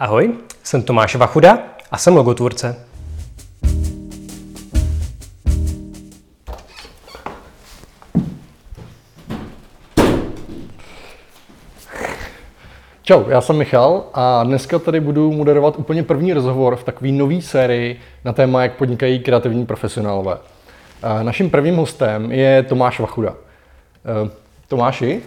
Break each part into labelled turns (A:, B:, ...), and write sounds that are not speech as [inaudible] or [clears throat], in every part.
A: Ahoj, jsem Tomáš Vachuda a jsem logotvůrce.
B: Čau, já jsem Michal a dneska tady budu moderovat úplně první rozhovor v takové nové sérii na téma, jak podnikají kreativní profesionálové. Naším prvním hostem je Tomáš Vachuda. Eh, Tomáši?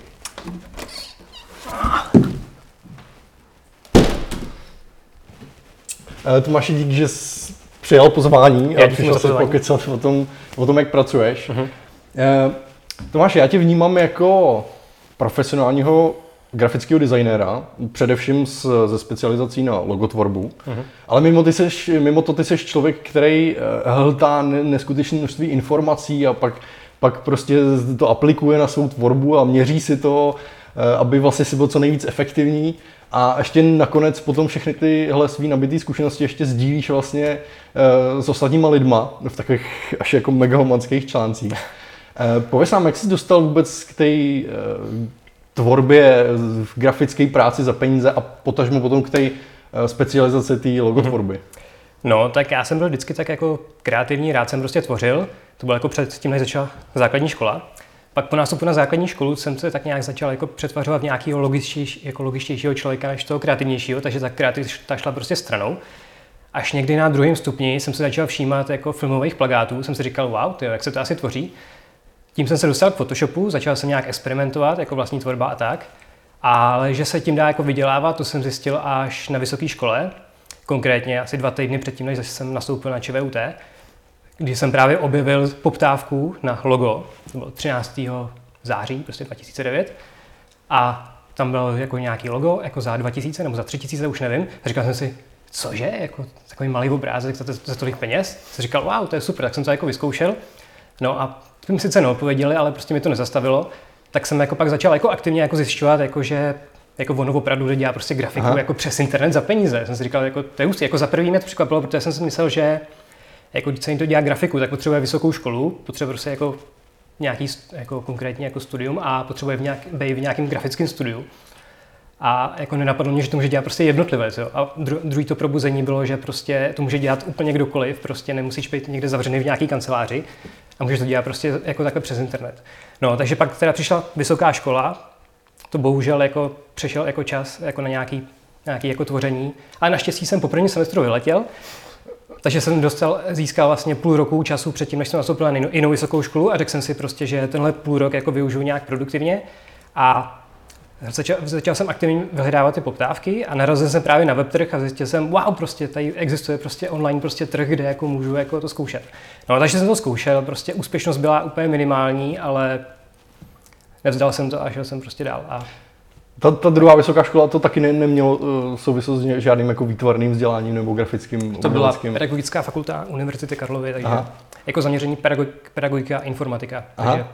B: Tomáši, díky, že jsi přijal pozvání
A: Já
B: a přišel se pokecat o tom, o tom, jak pracuješ.
A: Mhm.
B: Eh, Tomáš, já tě vnímám jako profesionálního grafického designéra, především s, ze specializací na logotvorbu,
A: Mhm.
B: ale mimo, ty seš, mimo to ty jsi člověk, který eh, hltá ne- neskutečné množství informací a pak, pak prostě to aplikuje na svou tvorbu a měří si to, eh, aby vlastně si byl co nejvíc efektivní a ještě nakonec potom všechny tyhle svý nabitý zkušenosti ještě sdílíš vlastně eh, s ostatníma lidma v takových až jako megahomanských článcích. Eh, Pověz nám, jak jsi dostal vůbec k té eh, tvorbě, v grafické práci za peníze a potažmo potom k té specializaci té logotvorby.
A: No, tak já jsem byl vždycky tak jako kreativní, rád jsem prostě tvořil. To bylo jako před tím, než začala základní škola. Pak po nástupu na základní školu jsem se tak nějak začal jako přetvařovat v nějakého logičtější, jako logičtějšího člověka než toho kreativnějšího, takže ta kreativita šla prostě stranou. Až někdy na druhém stupni jsem se začal všímat jako filmových plagátů, jsem si říkal, wow, tyjo, jak se to asi tvoří. Tím jsem se dostal k Photoshopu, začal jsem nějak experimentovat, jako vlastní tvorba a tak. Ale že se tím dá jako vydělávat, to jsem zjistil až na vysoké škole, konkrétně asi dva týdny předtím, než jsem nastoupil na ČVUT, kdy jsem právě objevil poptávku na logo, to bylo 13. září prostě 2009, a tam bylo jako nějaký logo, jako za 2000 nebo za 3000, už nevím. A říkal jsem si, cože, jako takový malý obrázek za, za tolik peněz. Jsem říkal, wow, to je super, tak jsem to jako vyzkoušel. No a mi sice neodpověděli, ale prostě mi to nezastavilo. Tak jsem jako pak začal jako aktivně jako zjišťovat, jako že jako ono opravdu dělá prostě grafiku
B: Aha.
A: jako přes internet za peníze. Jsem si říkal, jako to je hustý. Jako za první mě to překvapilo, protože jsem si myslel, že jako když se jim to dělá grafiku, tak potřebuje vysokou školu, potřebuje prostě jako nějaký jako konkrétně jako studium a potřebuje v nějak, být v nějakém grafickém studiu. A jako nenapadlo mě, že to může dělat prostě jednotlivec. Jo. A dru, druhý to probuzení bylo, že prostě to může dělat úplně kdokoliv, prostě nemusíš být někde zavřený v nějaký kanceláři a můžeš to dělat prostě jako takhle přes internet. No, takže pak teda přišla vysoká škola, to bohužel jako přešel jako čas jako na nějaký, nějaký jako tvoření, ale naštěstí jsem po prvním semestru vyletěl, takže jsem dostal, získal vlastně půl roku času předtím, než jsem nastoupil na jinou, vysokou školu a řekl jsem si prostě, že tenhle půl rok jako využiju nějak produktivně a začal, začal jsem aktivně vyhledávat ty poptávky a narazil jsem právě na webtrh a zjistil jsem, wow, prostě tady existuje prostě online prostě trh, kde jako můžu jako to zkoušet. No, takže jsem to zkoušel, prostě úspěšnost byla úplně minimální, ale nevzdal jsem to a šel jsem prostě dál. A
B: Ta, ta druhá vysoká škola to taky ne, nemělo uh, souvislost s žádným jako výtvarným vzděláním nebo grafickým
A: to byla pedagogická fakulta Univerzity Karlovy, takže
B: Aha.
A: jako zaměření pedagog, pedagogika a informatika.
B: Aha.
A: Takže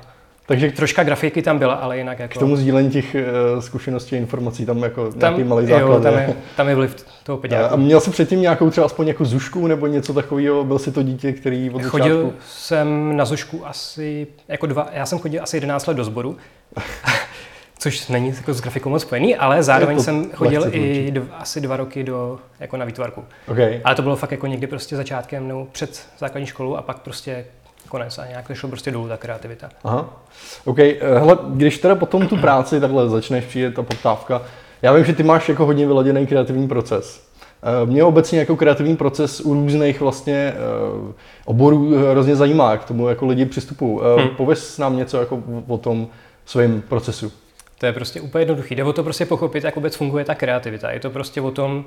B: Takže
A: troška grafiky tam byla, ale jinak jako...
B: k tomu sdílení těch uh, zkušeností a informací tam jako
A: tam,
B: nějaký malý základ.
A: jo, tam,
B: je.
A: tam je vliv toho
B: A
A: peďáku.
B: měl jsi předtím nějakou třeba aspoň jako zušku nebo něco takového? Byl jsi to dítě, který od
A: Chodil
B: začátku...
A: jsem na Zušku asi jako dva, já jsem chodil asi 11 let do sboru, [laughs] což není jako s grafikou moc spojený, ale zároveň
B: to
A: jsem chodil i dv, asi dva roky do, jako na výtvarku.
B: Okay.
A: Ale to bylo fakt jako někdy prostě začátkem nebo před základní školou a pak prostě konec a nějak to šlo prostě dolů ta kreativita.
B: Aha. OK, eh, hele, když teda potom tu práci takhle začneš, přijde ta poptávka, já vím, že ty máš jako hodně vyladěný kreativní proces. Eh, Mě obecně jako kreativní proces u různých vlastně eh, oborů hrozně zajímá, jak k tomu jako lidi přistupují.
A: Hmm.
B: Pověz nám něco jako o tom svém procesu.
A: To je prostě úplně jednoduchý. Jde o to prostě pochopit, jak vůbec funguje ta kreativita. Je to prostě o tom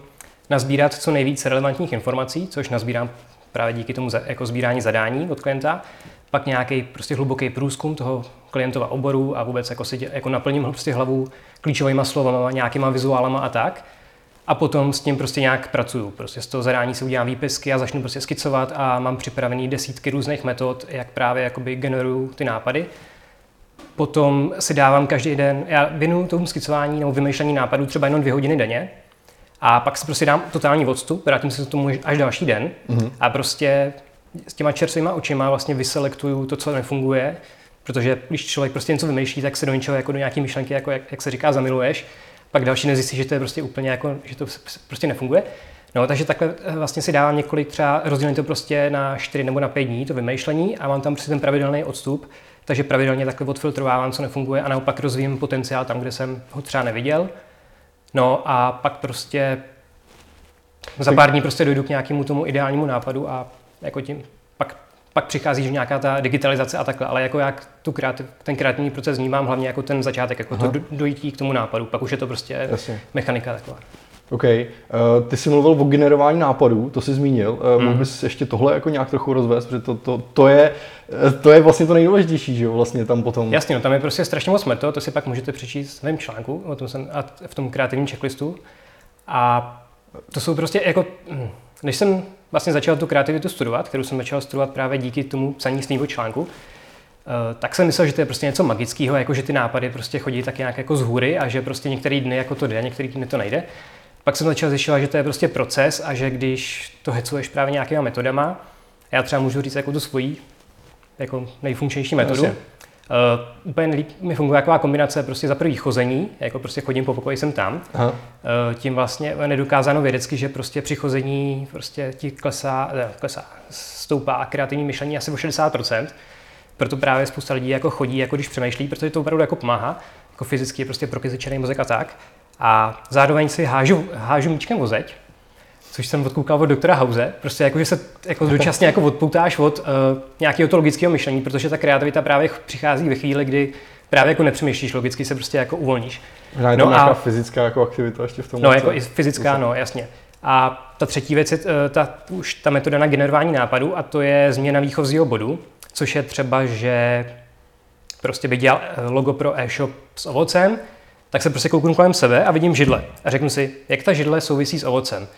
A: nazbírat co nejvíc relevantních informací, což nazbírám právě díky tomu jako sbírání zadání od klienta, pak nějaký prostě hluboký průzkum toho klientova oboru a vůbec jako si jako naplním prostě hlavu klíčovými slovama, nějakýma vizuálama a tak. A potom s tím prostě nějak pracuju. Prostě z toho zadání si udělám výpisky a začnu prostě skicovat a mám připravený desítky různých metod, jak právě jakoby generuju ty nápady. Potom si dávám každý den, já věnuju tomu skicování nebo vymýšlení nápadů třeba jenom dvě hodiny denně. A pak si prostě dám totální odstup, vrátím se k tomu až další den
B: Mhm.
A: a prostě s těma čerstvýma očima vlastně vyselektuju to, co nefunguje, protože když člověk prostě něco vymýšlí, tak se do něčeho jako do nějaké myšlenky, jako jak, jak se říká, zamiluješ pak další den zjistí, že to je prostě úplně jako, že to prostě nefunguje. No, takže takhle eh, vlastně si dávám několik třeba, rozdělím to prostě na 4 nebo na 5 dní, to vymýšlení a mám tam prostě ten pravidelný odstup, takže pravidelně takhle odfiltrovávám, co nefunguje a naopak rozvíjím potenciál tam, kde jsem ho třeba neviděl. No a pak prostě za pár dní prostě dojdu k nějakému tomu ideálnímu nápadu a jako tím pak, pak přichází nějaká ta digitalizace a takhle, ale jako jak tu kreativ, ten kreativní proces vnímám hlavně jako ten začátek, jako Aha. to dojítí k tomu nápadu, pak už je to prostě Jasně. mechanika taková.
B: OK. Uh, ty jsi mluvil o generování nápadů, to jsi zmínil. Uh, mm. Mohl bys ještě tohle jako nějak trochu rozvést, protože to, to, to, je, eh, to je vlastně to nejdůležitější, že jo, vlastně tam potom.
A: Jasně, no tam je prostě strašně moc metod, to si pak můžete přečíst v mém článku, o tom jsem, a v tom kreativním checklistu. A to jsou prostě jako, hm, než jsem vlastně začal tu kreativitu studovat, kterou jsem začal studovat právě díky tomu psaní svého článku, tak jsem myslel, že to je prostě něco magického, jako že ty nápady prostě chodí tak nějak jako z hůry a že prostě některý dny jako to jde, některý dny to nejde. Pak jsem začal zjišťovat, že to je prostě proces a že když to hecuješ právě nějakýma metodama, já třeba můžu říct jako tu svoji jako nejfunkčnější metodu, Uh, úplně nejlíp mi funguje taková kombinace prostě za prvý chození, jako prostě chodím po pokoji, jsem tam. Aha. Uh, tím vlastně nedokázáno vědecky, že prostě při chození prostě ti klesá, ne, klesá, stoupá kreativní myšlení asi o 60%. Proto právě spousta lidí jako chodí, jako když přemýšlí, protože to opravdu jako pomáhá, jako fyzicky je prostě prokyzičený mozek a tak. A zároveň si hážu, hážu míčkem o zeď, což jsem odkoukal od doktora Hause, prostě jako, že se jako dočasně jako odpoutáš od uh, nějakého to logického myšlení, protože ta kreativita právě přichází ve chvíli, kdy právě jako nepřemýšlíš logicky, se prostě jako uvolníš.
B: Možná je no nějaká a, fyzická jako aktivita ještě v tom.
A: No, jako i fyzická, no, jasně. A ta třetí věc je eh, ta, už ta metoda na generování nápadů a to je změna výchozího bodu, což je třeba, že prostě bych dělal eh, logo pro e-shop s ovocem, tak se prostě kouknu kolem sebe a vidím židle. A řeknu si, jak ta židle souvisí s ovocem.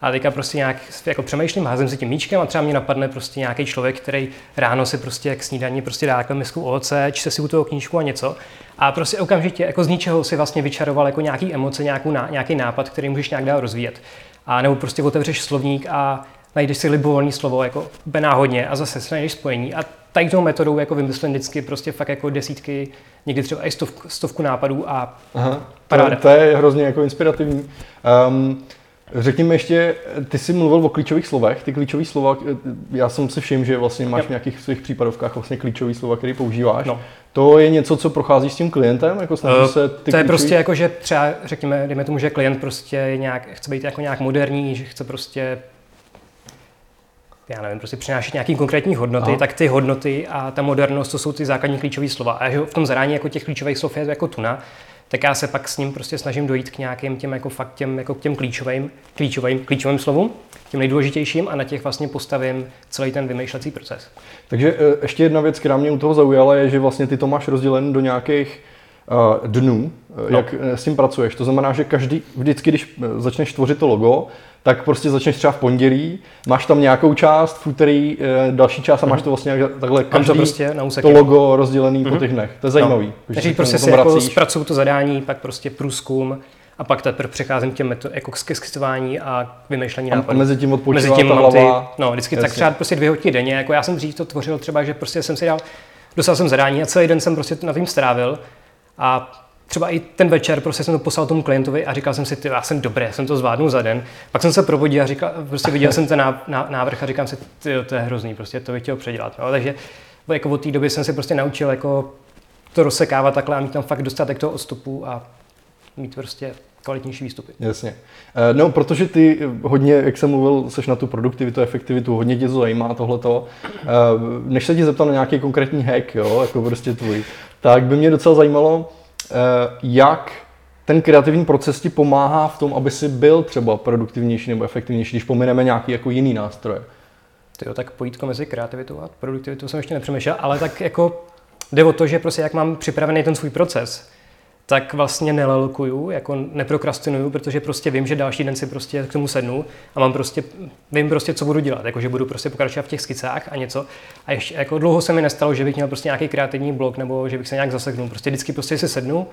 A: A teďka prostě nějak jako přemýšlím, házím si tím míčkem a třeba mě napadne prostě nějaký člověk, který ráno si prostě jak snídaní prostě dá jako misku ovoce, čte si u toho knížku a něco. A prostě okamžitě jako z ničeho si vlastně vyčaroval jako nějaký emoce, nějakou, nějaký nápad, který můžeš nějak dál rozvíjet. A nebo prostě otevřeš slovník a najdeš si libovolný slovo jako náhodně a zase si najdeš spojení. A tady tou metodou jako vymyslím vždycky prostě fakt jako desítky, někdy třeba i stovku, stovku nápadů a
B: Aha, to, to, je hrozně jako inspirativní. Um, Řekněme ještě, ty jsi mluvil o klíčových slovech. Ty klíčové slova, já jsem si všiml, že vlastně máš v nějakých svých případovkách vlastně klíčové slova, které používáš. No. To je něco, co prochází s tím klientem? Jako uh,
A: se ty to klíčový... je prostě jako, že třeba, řekněme, dejme tomu, že klient prostě je nějak, chce být jako nějak moderní, že chce prostě já nevím, prostě přinášet nějaký konkrétní hodnoty, Aha. tak ty hodnoty a ta modernost, to jsou ty základní klíčové slova. A v tom zadání jako těch klíčových slov je jako tuna, tak já se pak s ním prostě snažím dojít k nějakým těm jako fakt těm, jako k těm klíčovým, klíčovým, klíčovým slovům, těm nejdůležitějším a na těch vlastně postavím celý ten vymýšlecí proces.
B: Takže e, ještě jedna věc, která mě u toho zaujala, je, že vlastně ty to máš rozdělen do nějakých uh, dnů, no. jak s tím pracuješ. To znamená, že každý, vždycky, když začneš tvořit to logo, tak prostě začneš třeba v pondělí, máš tam nějakou část, v úterý eh, další část a máš to vlastně takhle každý to, prostě na to logo rozdělený mm-hmm. po mhm. těch dnech. To je zajímavý. No.
A: Takže prostě si jako zpracuju to zadání, pak prostě průzkum, a pak teprve přecházím k těm metod, jako k skicování a vymýšlení nápadů.
B: A mezi tím odpočívá mezi tím ta hlava.
A: Ty, no, vždycky Jasně. tak třeba prostě dvě hodiny denně, jako já jsem dřív to tvořil třeba, že prostě jsem si dal, dostal jsem zadání a celý den jsem prostě na tím strávil a třeba i ten večer prostě jsem to poslal tomu klientovi a říkal jsem si, ty, já jsem dobrý, já jsem to zvládnul za den. Pak jsem se probudil a říkal, prostě viděl jsem ten návrh a říkám si, ty, to je hrozný, prostě to bych chtěl předělat. No. Takže jako od té doby jsem se prostě naučil jako to rozsekávat takhle a mít tam fakt dostatek toho odstupu a mít prostě kvalitnější výstupy.
B: Jasně. Eh, no, protože ty hodně, jak jsem mluvil, seš na tu produktivitu, efektivitu, hodně tě to zajímá tohleto. Eh, než se ti zeptal na nějaký konkrétní hack, jo, jako prostě tvůj, tak by mě docela zajímalo, jak ten kreativní proces ti pomáhá v tom, aby si byl třeba produktivnější nebo efektivnější, když pomineme nějaký jako jiný nástroje?
A: jo, tak pojítko mezi kreativitou a produktivitou jsem ještě nepřemýšlel, ale tak jako jde o to, že prostě jak mám připravený ten svůj proces, tak vlastně nelelkuju, jako neprokrastinuju, protože prostě vím, že další den si prostě k tomu sednu a mám prostě, vím prostě, co budu dělat, jako že budu prostě pokračovat v těch skicách a něco. A ještě jako dlouho se mi nestalo, že bych měl prostě nějaký kreativní blok nebo že bych se nějak zaseknul. Prostě vždycky prostě si sednu,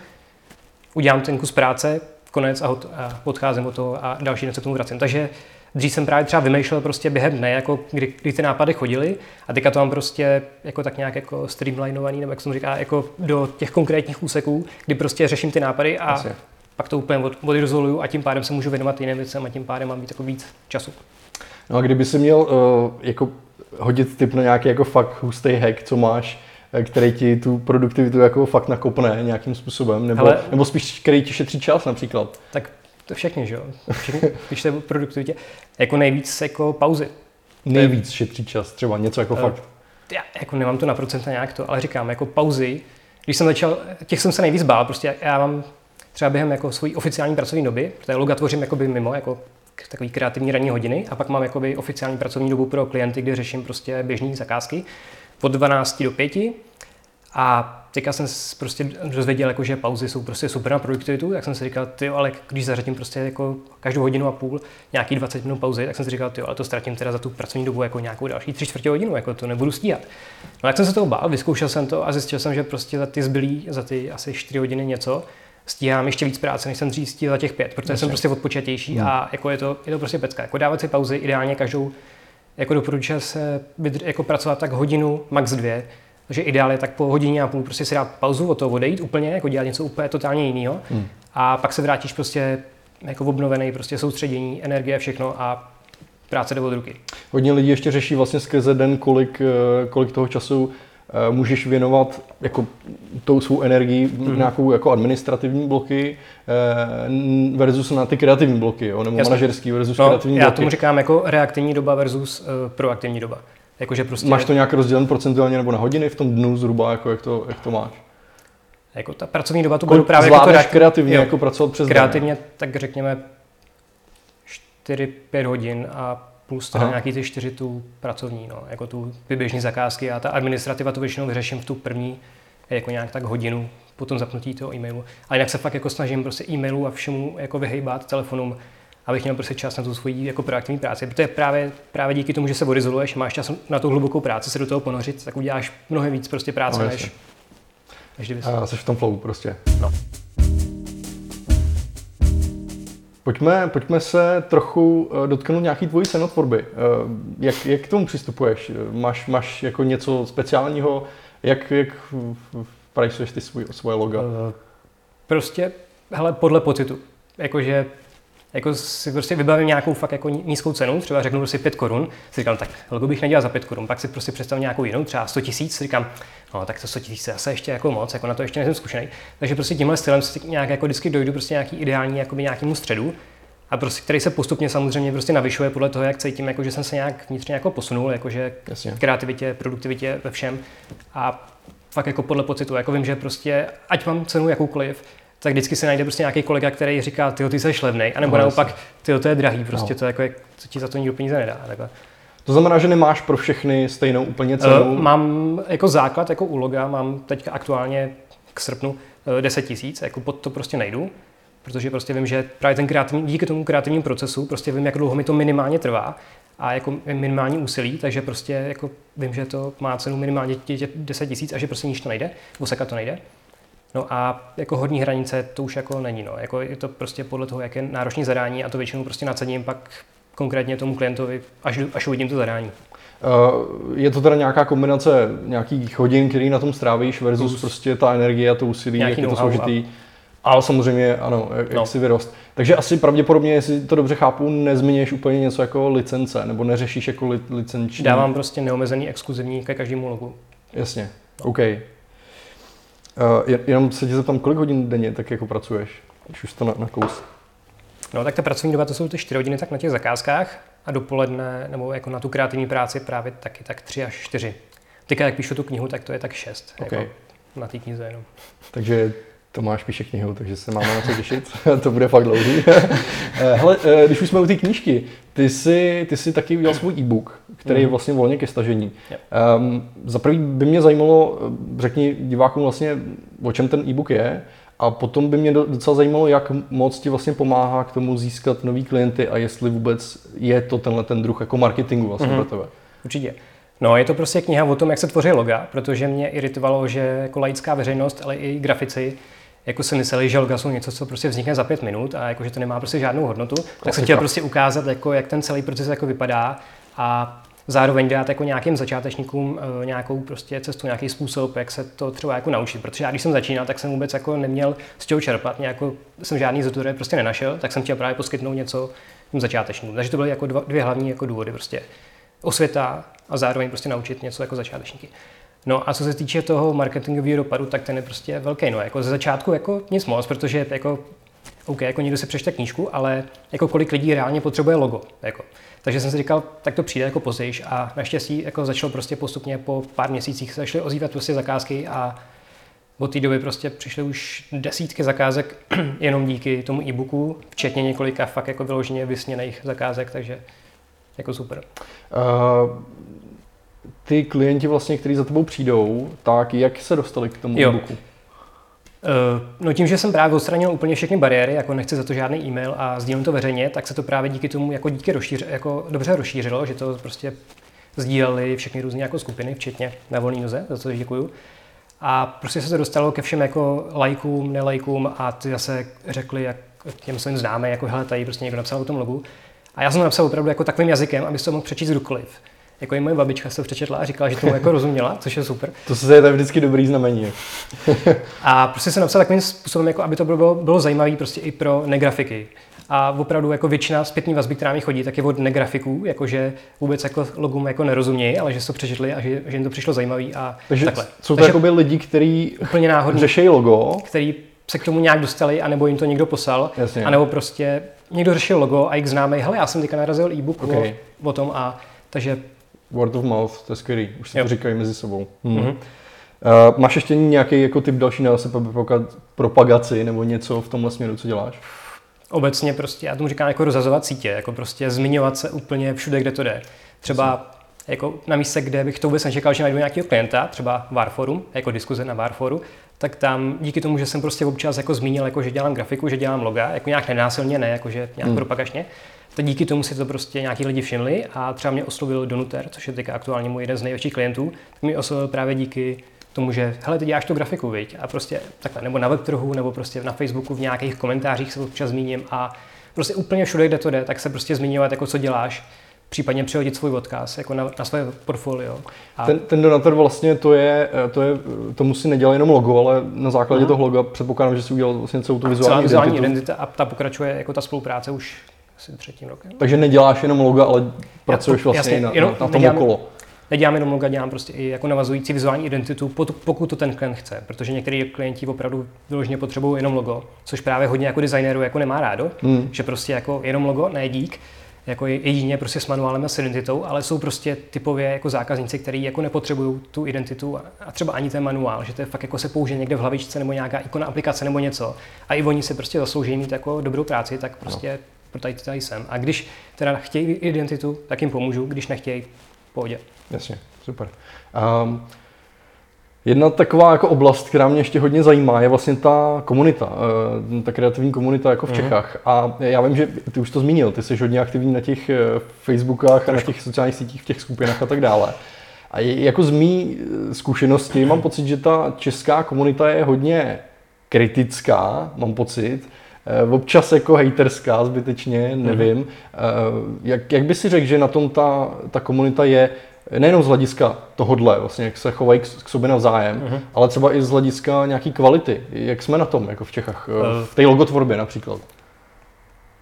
A: udělám ten kus práce, konec a, hot, a odcházím od toho a další den se k tomu vracím. Takže Dřív jsem právě třeba vymýšlel prostě během dne, jako kdy, kdy ty nápady chodily a teďka to mám prostě jako tak nějak jako streamlinovaný, nebo jak se říká, jako do těch konkrétních úseků, kdy prostě řeším ty nápady a Asi. pak to úplně od, odizoluju a tím pádem se můžu věnovat jiným věcem a tím pádem mám být jako víc času.
B: No a kdyby si měl uh, jako hodit tip na nějaký jako fakt hustý hack, co máš, eh, který ti tu produktivitu jako fakt nakopne nějakým způsobem, nebo, Hele, nebo spíš který ti šetří čas například.
A: Tak to všechny, že jo? Všechny, když je produktivitě. Jako nejvíc jako pauzy.
B: Nejvíc šetří čas, třeba něco jako uh, fakt.
A: Já jako nemám to na procenta nějak to, ale říkám, jako pauzy, když jsem začal, těch jsem se nejvíc bál, prostě já mám třeba během jako svojí oficiální pracovní doby, protože loga tvořím jakoby mimo, jako takový kreativní ranní hodiny a pak mám jakoby oficiální pracovní dobu pro klienty, kde řeším prostě běžné zakázky od 12 do 5 a teďka jsem se prostě dozvěděl, jako, že pauzy jsou prostě super na produktivitu, tak jsem si říkal, ty ale když zařadím prostě jako každou hodinu a půl nějaký 20 minut pauzy, tak jsem si říkal, ty ale to ztratím teda za tu pracovní dobu jako nějakou další tři čtvrtě hodinu, jako to nebudu stíhat. No tak jsem se toho bál, vyzkoušel jsem to a zjistil jsem, že prostě za ty zbylý, za ty asi 4 hodiny něco, stíhám ještě víc práce, než jsem dřív stíhal za těch pět, protože Myslím. jsem prostě odpočatější hmm. a jako je to, je to prostě pecka. Jako dávat si pauzy ideálně každou, jako doporučuje se jako pracovat tak hodinu, max dvě, takže ideálně tak po hodině a půl prostě si dát pauzu, od toho odejít úplně, jako dělat něco úplně totálně jiného. Hmm. A pak se vrátíš prostě jako obnovený, prostě soustředění, energie, všechno a práce od ruky.
B: Hodně lidí ještě řeší vlastně skrze den, kolik, eh, kolik toho času eh, můžeš věnovat jako tou svou energii mm-hmm. nějakou jako administrativní bloky eh, versus na ty kreativní bloky, jo? nebo Jasně. manažerský versus no, kreativní
A: já
B: bloky. Já
A: tomu říkám jako reaktivní doba versus uh, proaktivní doba.
B: Jakože prostě... Máš to nějak rozdělen procentuálně nebo na hodiny v tom dnu zhruba, jako jak, to, jak to máš?
A: Jako ta pracovní doba, to budu právě jako
B: to kreativně jo, jako pracovat přes
A: Kreativně, den. tak řekněme 4-5 hodin a plus teda Aha. nějaký ty 4 tu pracovní, no, jako tu běžné zakázky a ta administrativa to většinou vyřeším v tu první jako nějak tak hodinu po tom zapnutí toho e-mailu. Ale jinak se fakt jako snažím prostě e-mailu a všemu jako vyhejbat telefonům abych měl prostě čas na tu svoji jako proaktivní práci. Protože právě, právě díky tomu, že se odizoluješ, máš čas na tu hlubokou práci, se do toho ponořit, tak uděláš mnohem víc prostě práce, no, než,
B: než kdyby A jsi v tom flow prostě.
A: No.
B: Pojďme, pojďme se trochu eh, dotknout nějaký tvojí cenotvorby. Eh, jak, jak k tomu přistupuješ? Máš, máš jako něco speciálního? Jak, jak priceuješ ty svůj, svoje loga? Eh,
A: prostě, hele, podle pocitu. Jakože jako si prostě vybavím nějakou fakt jako nízkou cenu, třeba řeknu prostě 5 korun, si říkám, tak logo bych nedělal za 5 korun, pak si prostě představím nějakou jinou, třeba 100 tisíc, si říkám, no tak to 100 tisíc je zase ještě jako moc, jako na to ještě nejsem zkušený. Takže prostě tímhle stylem si nějak jako vždycky dojdu prostě nějaký ideální jakoby nějakému středu, a prostě, který se postupně samozřejmě prostě navyšuje podle toho, jak cítím, jako, že jsem se nějak vnitřně jako posunul, jakože k kreativitě, produktivitě, ve všem. A fakt jako podle pocitu, jako vím, že prostě, ať mám cenu jakoukoliv, tak vždycky se najde prostě nějaký kolega, který říká, ty ty jsi levnej, anebo no, naopak, ty to je drahý, prostě no. to jako, co ti za to nikdo peníze nedá. Takhle.
B: To znamená, že nemáš pro všechny stejnou úplně cenu?
A: Uh, mám jako základ, jako úloga, mám teď aktuálně k srpnu 10 eh, tisíc, jako pod to prostě nejdu, protože prostě vím, že právě ten kreativní, díky tomu kreativnímu procesu prostě vím, jak dlouho mi to minimálně trvá a jako minimální úsilí, takže prostě jako vím, že to má cenu minimálně 10 tisíc a že prostě níž to nejde, oseka to nejde. No a jako hodní hranice to už jako není. No. Jako je to prostě podle toho, jak je náročný zadání a to většinou prostě nacením pak konkrétně tomu klientovi, až, až uvidím to zadání.
B: Uh, je to teda nějaká kombinace nějakých hodin, který na tom strávíš versus Plus. prostě ta energie a to úsilí, jak je to složitý. A... Ale samozřejmě, ano, jak, no. si vyrost. Takže asi pravděpodobně, jestli to dobře chápu, nezmiňuješ úplně něco jako licence, nebo neřešíš jako li, licenční.
A: Dávám prostě neomezený exkluzivní ke každému logu.
B: Jasně, no. OK. Uh, jenom se tě zeptám, kolik hodin denně tak jako pracuješ, když už to na, na kous?
A: No tak ta pracovní doba to jsou ty 4 hodiny tak na těch zakázkách a dopoledne, nebo jako na tu kreativní práci právě taky tak 3 až 4. Teďka jak píšu tu knihu, tak to je tak 6. Okay. Jako na té knize jenom.
B: Takže Tomáš píše knihu, takže se máme na co těšit. [laughs] to bude fakt dlouhý. [laughs] Hele, eh, když už jsme u té knížky, ty jsi, ty jsi taky udělal svůj e-book, který je mhm. vlastně volně ke stažení. Um, za prvý by mě zajímalo, eh, řekni divákům vlastně, o čem ten e-book je, a potom by mě docela zajímalo, jak moc ti vlastně pomáhá k tomu získat nový klienty a jestli vůbec je to tenhle ten druh jako marketingu vlastně mm-hmm. pro tebe.
A: Určitě. No, je to prostě kniha o tom, jak se tvoří loga, protože mě iritovalo, že jako laická veřejnost, ale i grafici jako si mysleli, že loga jsou něco, co prostě vznikne za pět minut a jako, že to nemá prostě žádnou hodnotu, Klasika. tak jsem chtěl prostě ukázat, jako, jak ten celý proces jako vypadá a zároveň dát jako nějakým začátečníkům uh, nějakou prostě cestu, nějaký způsob, jak se to třeba jako naučit. Protože já když jsem začínal, tak jsem vůbec jako neměl z čeho čerpat, nějako, jsem žádný tutoriál prostě nenašel, tak jsem chtěl právě poskytnout něco těm začátečníkům. Takže to byly jako dva, dvě hlavní jako důvody prostě osvěta a zároveň prostě naučit něco jako začátečníky. No a co se týče toho marketingového dopadu, tak ten je prostě velký. No, jako ze začátku jako nic moc, protože jako OK, jako někdo si přečte knížku, ale jako kolik lidí reálně potřebuje logo. Jako. Takže jsem si říkal, tak to přijde jako později a naštěstí jako začalo prostě postupně po pár měsících se začaly ozývat prostě zakázky a od té doby prostě přišly už desítky zakázek [clears throat] jenom díky tomu e-booku, včetně několika fakt jako vyloženě vysněných zakázek, takže jako super. Uh,
B: ty klienti vlastně, kteří za tebou přijdou, tak jak se dostali k tomu jo. e-booku?
A: Uh, no tím, že jsem právě odstranil úplně všechny bariéry, jako nechci za to žádný e-mail a sdílím to veřejně, tak se to právě díky tomu jako díky rozšíř, jako dobře rozšířilo, že to prostě sdíleli všechny různé jako skupiny, včetně na volný noze, za to děkuju. A prostě se to dostalo ke všem jako lajkům, nelajkům a ty zase řekli, jak těm svým známe, jako hele, tady prostě někdo napsal o tom logu. A já jsem to napsal opravdu jako takovým jazykem, aby to mohl přečíst kdokoliv. Jako i moje babička se to přečetla a říkala, že tomu jako rozuměla, což je super.
B: To se je vždycky dobrý znamení. [laughs]
A: a prostě jsem napsal takovým způsobem, jako aby to bylo, bylo zajímavé prostě i pro negrafiky. A opravdu jako většina zpětní vazby, která mi chodí, tak je od negrafiků, jakože vůbec jako logům jako nerozumějí, ale že se to přečetli a že, že jim to přišlo zajímavý a
B: Takže
A: takhle.
B: jsou to jako lidi, kteří úplně náhodně řeší logo,
A: který se k tomu nějak dostali, anebo jim to někdo poslal, Jasně. anebo prostě někdo řešil logo a jich známý, hele, já jsem teďka narazil e-book okay. o, o, tom a takže
B: Word of mouth, to je skvělý, už si jo. to říkají mezi sebou. Hmm. Mm-hmm. Uh, máš ještě nějaký jako typ další na propagaci nebo něco v tomhle směru, co děláš?
A: Obecně prostě, já tomu říkám jako rozazovat sítě, jako prostě zmiňovat se úplně všude, kde to jde. Třeba jako na místě, kde bych to vůbec nečekal, že najdu nějakého klienta, třeba Warforum, jako diskuze na Warforu, tak tam díky tomu, že jsem prostě občas jako zmínil, jako že dělám grafiku, že dělám loga, jako nějak nenásilně, ne, jako že nějak hmm. propagačně, tak díky tomu si to prostě nějaký lidi všimli a třeba mě oslovil Donuter, což je teďka aktuálně můj jeden z největších klientů, tak mi oslovil právě díky tomu, že hele, ty děláš tu grafiku, viď? A prostě takhle, nebo na webtrhu, nebo prostě na Facebooku v nějakých komentářích se občas zmíním a prostě úplně všude, kde to jde, tak se prostě zmiňovat, jako co děláš, případně přihodit svůj odkaz jako na, na své portfolio.
B: A... Ten, ten donator vlastně to je, to je, tomu si nedělá jenom logo, ale na základě uh-huh. toho loga předpokládám, že si udělal vlastně celou tu vizuální, celá
A: vizuální identitu. identita a ta pokračuje jako ta spolupráce už asi třetím rokem.
B: Takže neděláš jenom loga, ale pracuješ vlastně jasně, na, jenom, na, tom nedělám, okolo.
A: Nedělám jenom loga, dělám prostě i jako navazující vizuální identitu, pokud to ten klient chce, protože některý klienti opravdu vyloženě potřebují jenom logo, což právě hodně jako designerů jako nemá rádo, hmm. že prostě jako jenom logo, ne dík, jako jedině prostě s manuálem a s identitou, ale jsou prostě typově jako zákazníci, kteří jako nepotřebují tu identitu a třeba ani ten manuál, že to je fakt jako se použije někde v hlavičce nebo nějaká ikona aplikace nebo něco. A i oni si prostě zaslouží mít jako dobrou práci, tak prostě no pro tady, tady jsem. A když teda chtějí identitu, tak jim pomůžu, když nechtějí, pohodě.
B: Jasně, super. Um, Jedna taková jako oblast, která mě ještě hodně zajímá, je vlastně ta komunita, eh, ta kreativní komunita jako v mhm. Čechách. Mm. A já vím, že ty už to zmínil, ty jsi hodně aktivní na těch eh, Facebookách a na těch sociálních sítích, v těch skupinách a tak dále. A jako z mý eh, zkušenosti mám pocit, že ta česká komunita je hodně kritická, mám pocit, občas jako hejterská zbytečně, mhm. nevím. Mm-hmm. Jak, jak by si řekl, že na tom ta, ta komunita je nejenom z hlediska tohodle, vlastně, jak se chovají k, k sobě navzájem, mm-hmm. ale třeba i z hlediska nějaký kvality. Jak jsme na tom jako v Čechách, uh, v té logotvorbě například?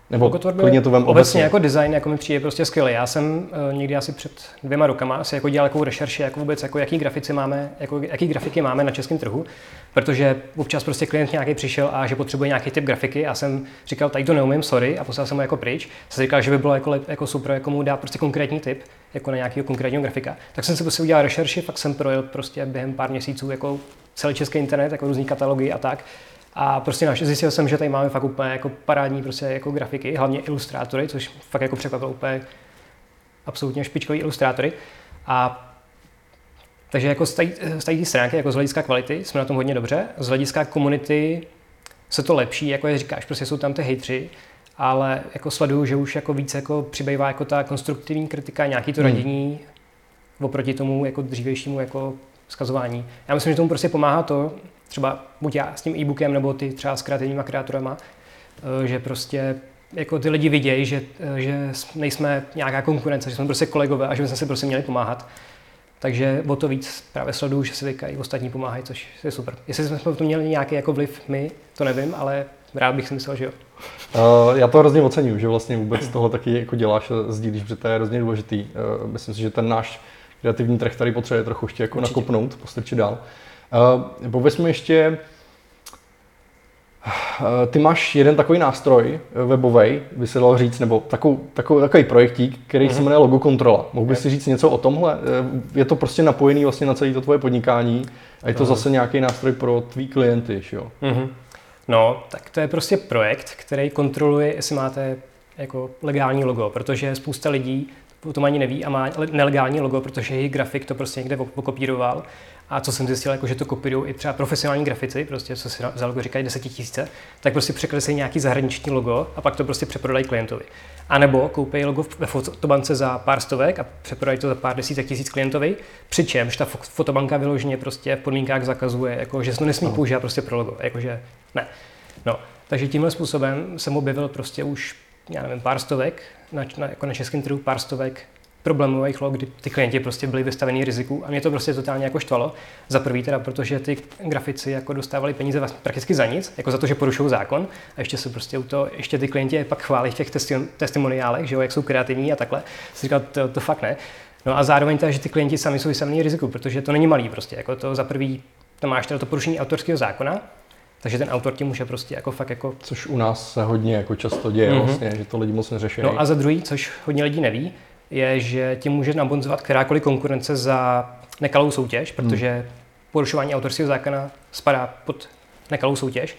A: Nebo Logotvorby klidně to vem obecně. obecně. jako design jako mi přijde prostě skvělý. Já jsem uh, někdy asi před dvěma rokama asi jako dělal takovou rešerši, jako vůbec, jako jaký grafici máme, jako, jaký grafiky máme na českém trhu, protože občas prostě klient nějaký přišel a že potřebuje nějaký typ grafiky a jsem říkal, tady to neumím, sorry, a poslal jsem mu jako pryč. Jsem říkal, že by bylo jako, jako super, jako mu dát prostě konkrétní typ, jako na nějakého konkrétního grafika. Tak jsem si prostě udělal rešerši, fakt jsem projel prostě během pár měsíců jako celý český internet, jako různý katalogy a tak. A prostě naš, zjistil jsem, že tady máme fakt úplně jako parádní prostě jako grafiky, hlavně ilustrátory, což fakt jako překvapilo úplně absolutně špičkový ilustrátory. A takže jako z té stránky, jako z hlediska kvality, jsme na tom hodně dobře. Z hlediska komunity se to lepší, jako je říkáš, prostě jsou tam ty hejtři, ale jako sleduju, že už jako víc jako přibývá jako ta konstruktivní kritika, nějaký to hmm. radění oproti tomu jako dřívějšímu jako skazování. Já myslím, že tomu prostě pomáhá to, třeba buď já s tím e-bookem, nebo ty třeba s kreativníma kreatorama, eh, že prostě jako ty lidi vidějí, že, že nejsme nějaká konkurence, že jsme prostě kolegové a že jsme si prostě měli pomáhat. Takže o to víc právě sleduju, že si říkají, ostatní pomáhají, což je super. Jestli jsme v tom měli nějaký jako vliv my, to nevím, ale rád bych si myslel, že jo.
B: Uh, já to hrozně ocením, že vlastně vůbec tohle taky jako děláš a sdílíš, protože to je hrozně důležitý. Uh, myslím si, že ten náš kreativní trh tady potřebuje trochu ještě jako Určitě. nakopnout, postrčit dál. Uh, pověz mi ještě, Eh, ty máš jeden takový nástroj eh, webový, by se dalo říct, nebo takový, takový, takový projektík, který mm-hmm. se mhm. jmenuje Logo Kontrola. Mohl bys si říct něco o tomhle? Eh, je to prostě napojený vlastně na celé to tvoje podnikání a je to mm-hmm. zase nějaký nástroj pro tvý klienty, jo? Mm-hmm.
A: No, tak to je prostě projekt, který kontroluje, jestli máte jako legální logo, protože spousta lidí o tom ani neví a má nelegální logo, protože jejich grafik to prostě někde okopíroval a co jsem zjistil, jako, že to kopírují i třeba profesionální grafici, prostě, co si za logo říkají tisíce, tak prostě překreslí nějaký zahraniční logo a pak to prostě přeprodají klientovi. A nebo koupí logo ve fotobance za pár stovek a přeprodají to za pár desítek tisíc klientovi, přičemž ta fotobanka vyloženě prostě v podmínkách zakazuje, jako, že se to nesmí používat prostě pro logo, jakože ne. No, takže tímhle způsobem jsem objevil prostě už, já nevím, pár stovek, na, na, jako na českém trhu pár stovek problémových log, kdy ty klienti prostě byli vystaveni riziku a mě to prostě totálně jako štvalo. Za prvý teda, protože ty grafici jako dostávali peníze vlastně prakticky za nic, jako za to, že porušují zákon a ještě se prostě u to, ještě ty klienti pak chválí v těch testi- testimoniálech, že jo, jak jsou kreativní a takhle. Si říkal, to, to fakt ne. No a zároveň teda, že ty klienti sami jsou vystaveni riziku, protože to není malý prostě, jako to za prvý, tam máš teda to porušení autorského zákona, takže ten autor ti může prostě jako fakt jako...
B: Což u nás se hodně jako často děje mm-hmm. vlastně, že to lidi moc neřeší.
A: No a za druhý, což hodně lidí neví, je, že tím může nabonzovat kterákoliv konkurence za nekalou soutěž, protože hmm. porušování autorského zákona spadá pod nekalou soutěž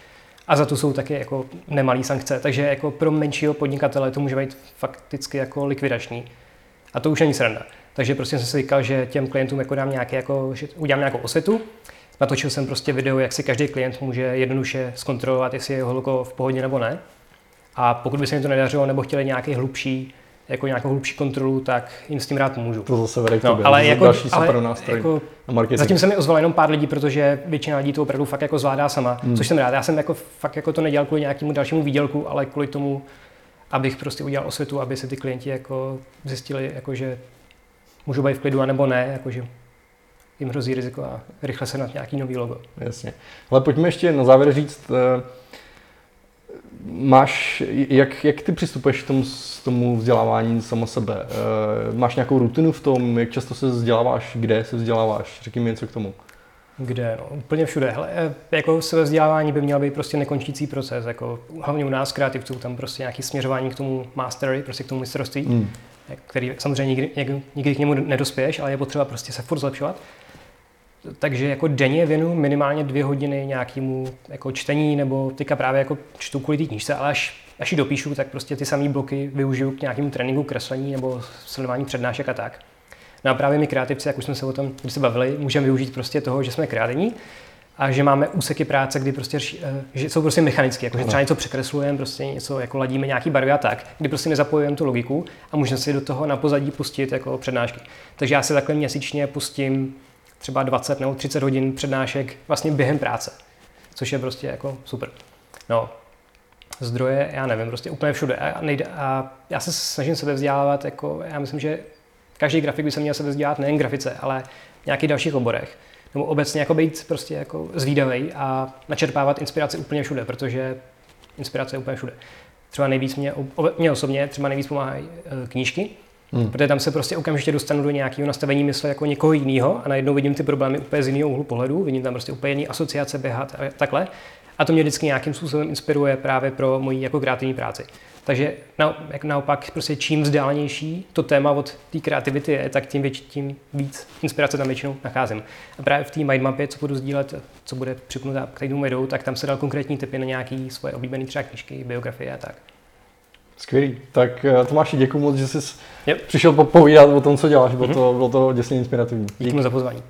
A: a za to jsou taky jako nemalé sankce. Takže jako pro menšího podnikatele to může být fakticky jako likvidační. A to už není sranda. Takže prostě jsem si říkal, že těm klientům jako dám nějaké, jako, že udělám nějakou osvětu. Natočil jsem prostě video, jak si každý klient může jednoduše zkontrolovat, jestli je jeho logo v pohodě nebo ne. A pokud by se jim to nedařilo nebo chtěli nějaký hlubší jako nějakou hlubší kontrolu, tak jim s tím rád pomůžu.
B: To zase vede k no, ale jako, další ale super nástroj jako, na marketing.
A: Zatím se mi ozval jenom pár lidí, protože většina lidí to opravdu fakt jako zvládá sama, hmm. což jsem rád. Já jsem jako fakt jako to nedělal kvůli nějakému dalšímu výdělku, ale kvůli tomu, abych prostě udělal osvětu, aby se ty klienti jako zjistili, jako, že můžou být v klidu, anebo ne, jako, že jim hrozí riziko a rychle se na nějaký nový logo.
B: Jasně. Ale pojďme ještě na závěr říct, eh, máš, jak, jak ty přistupuješ k tomu, tomu vzdělávání samo sebe? Eh, máš nějakou rutinu v tom, jak často se vzděláváš, kde se vzděláváš? Řekni mi něco k tomu.
A: Kde? No, úplně všude. Hele, eh, jako se vzdělávání by měl být prostě nekončící proces. Jako, hlavně u nás kreativců, tam prostě nějaký směřování k tomu mastery, prostě k tomu mistrovství, mm. který samozřejmě nikdy, nikdy, nikdy k němu nedospěješ, ale je potřeba prostě se furt zlepšovat takže jako denně věnu minimálně dvě hodiny nějakému jako čtení, nebo teďka právě jako čtu kvůli té knížce, ale až, až ji dopíšu, tak prostě ty samé bloky využiju k nějakému tréninku, kreslení nebo sledování přednášek a tak. No a právě my kreativci, jak už jsme se o tom když se bavili, můžeme využít prostě toho, že jsme kreativní a že máme úseky práce, kdy prostě, eh, že jsou prostě mechanické, jako že třeba něco překreslujeme, prostě něco jako ladíme nějaký barvy a tak, kdy prostě nezapojujeme tu logiku a můžeme si do toho na pozadí pustit jako přednášky. Takže já se takhle měsíčně pustím třeba 20 nebo 30 hodin přednášek vlastně během práce, což je prostě jako super. No, zdroje, já nevím, prostě úplně všude. A, nejde, a já se snažím sebe vzdělávat, jako já myslím, že každý grafik by se měl sebe vzdělat nejen grafice, ale v nějakých dalších oborech. Nebo obecně jako být prostě jako zvídavý a načerpávat inspiraci úplně všude, protože inspirace je úplně všude. Třeba nejvíc mě, mě osobně třeba nejvíc pomáhají eh, knížky, Hmm. Protože tam se prostě okamžitě dostanu do nějakého nastavení mysle jako někoho jiného a najednou vidím ty problémy úplně z jiného úhlu pohledu, vidím tam prostě úplně jiný asociace běhat a takhle. A to mě vždycky nějakým způsobem inspiruje právě pro moji jako kreativní práci. Takže na, naopak prostě čím vzdálenější to téma od té kreativity je, tak tím, větší, tím víc inspirace tam většinou nacházím. A právě v té mindmapě, co budu sdílet, co bude připnutá k tomu tak tam se dal konkrétní typy na nějaké svoje oblíbené třeba knížky, biografie a tak.
B: Skvělý. Tak eh, Tomáši, děkuji moc, že jsi yep. přišel popovídat o tom, co děláš. Bylo, mm-hmm. to, bylo to děsně inspirativní.
A: Díky za pozvání.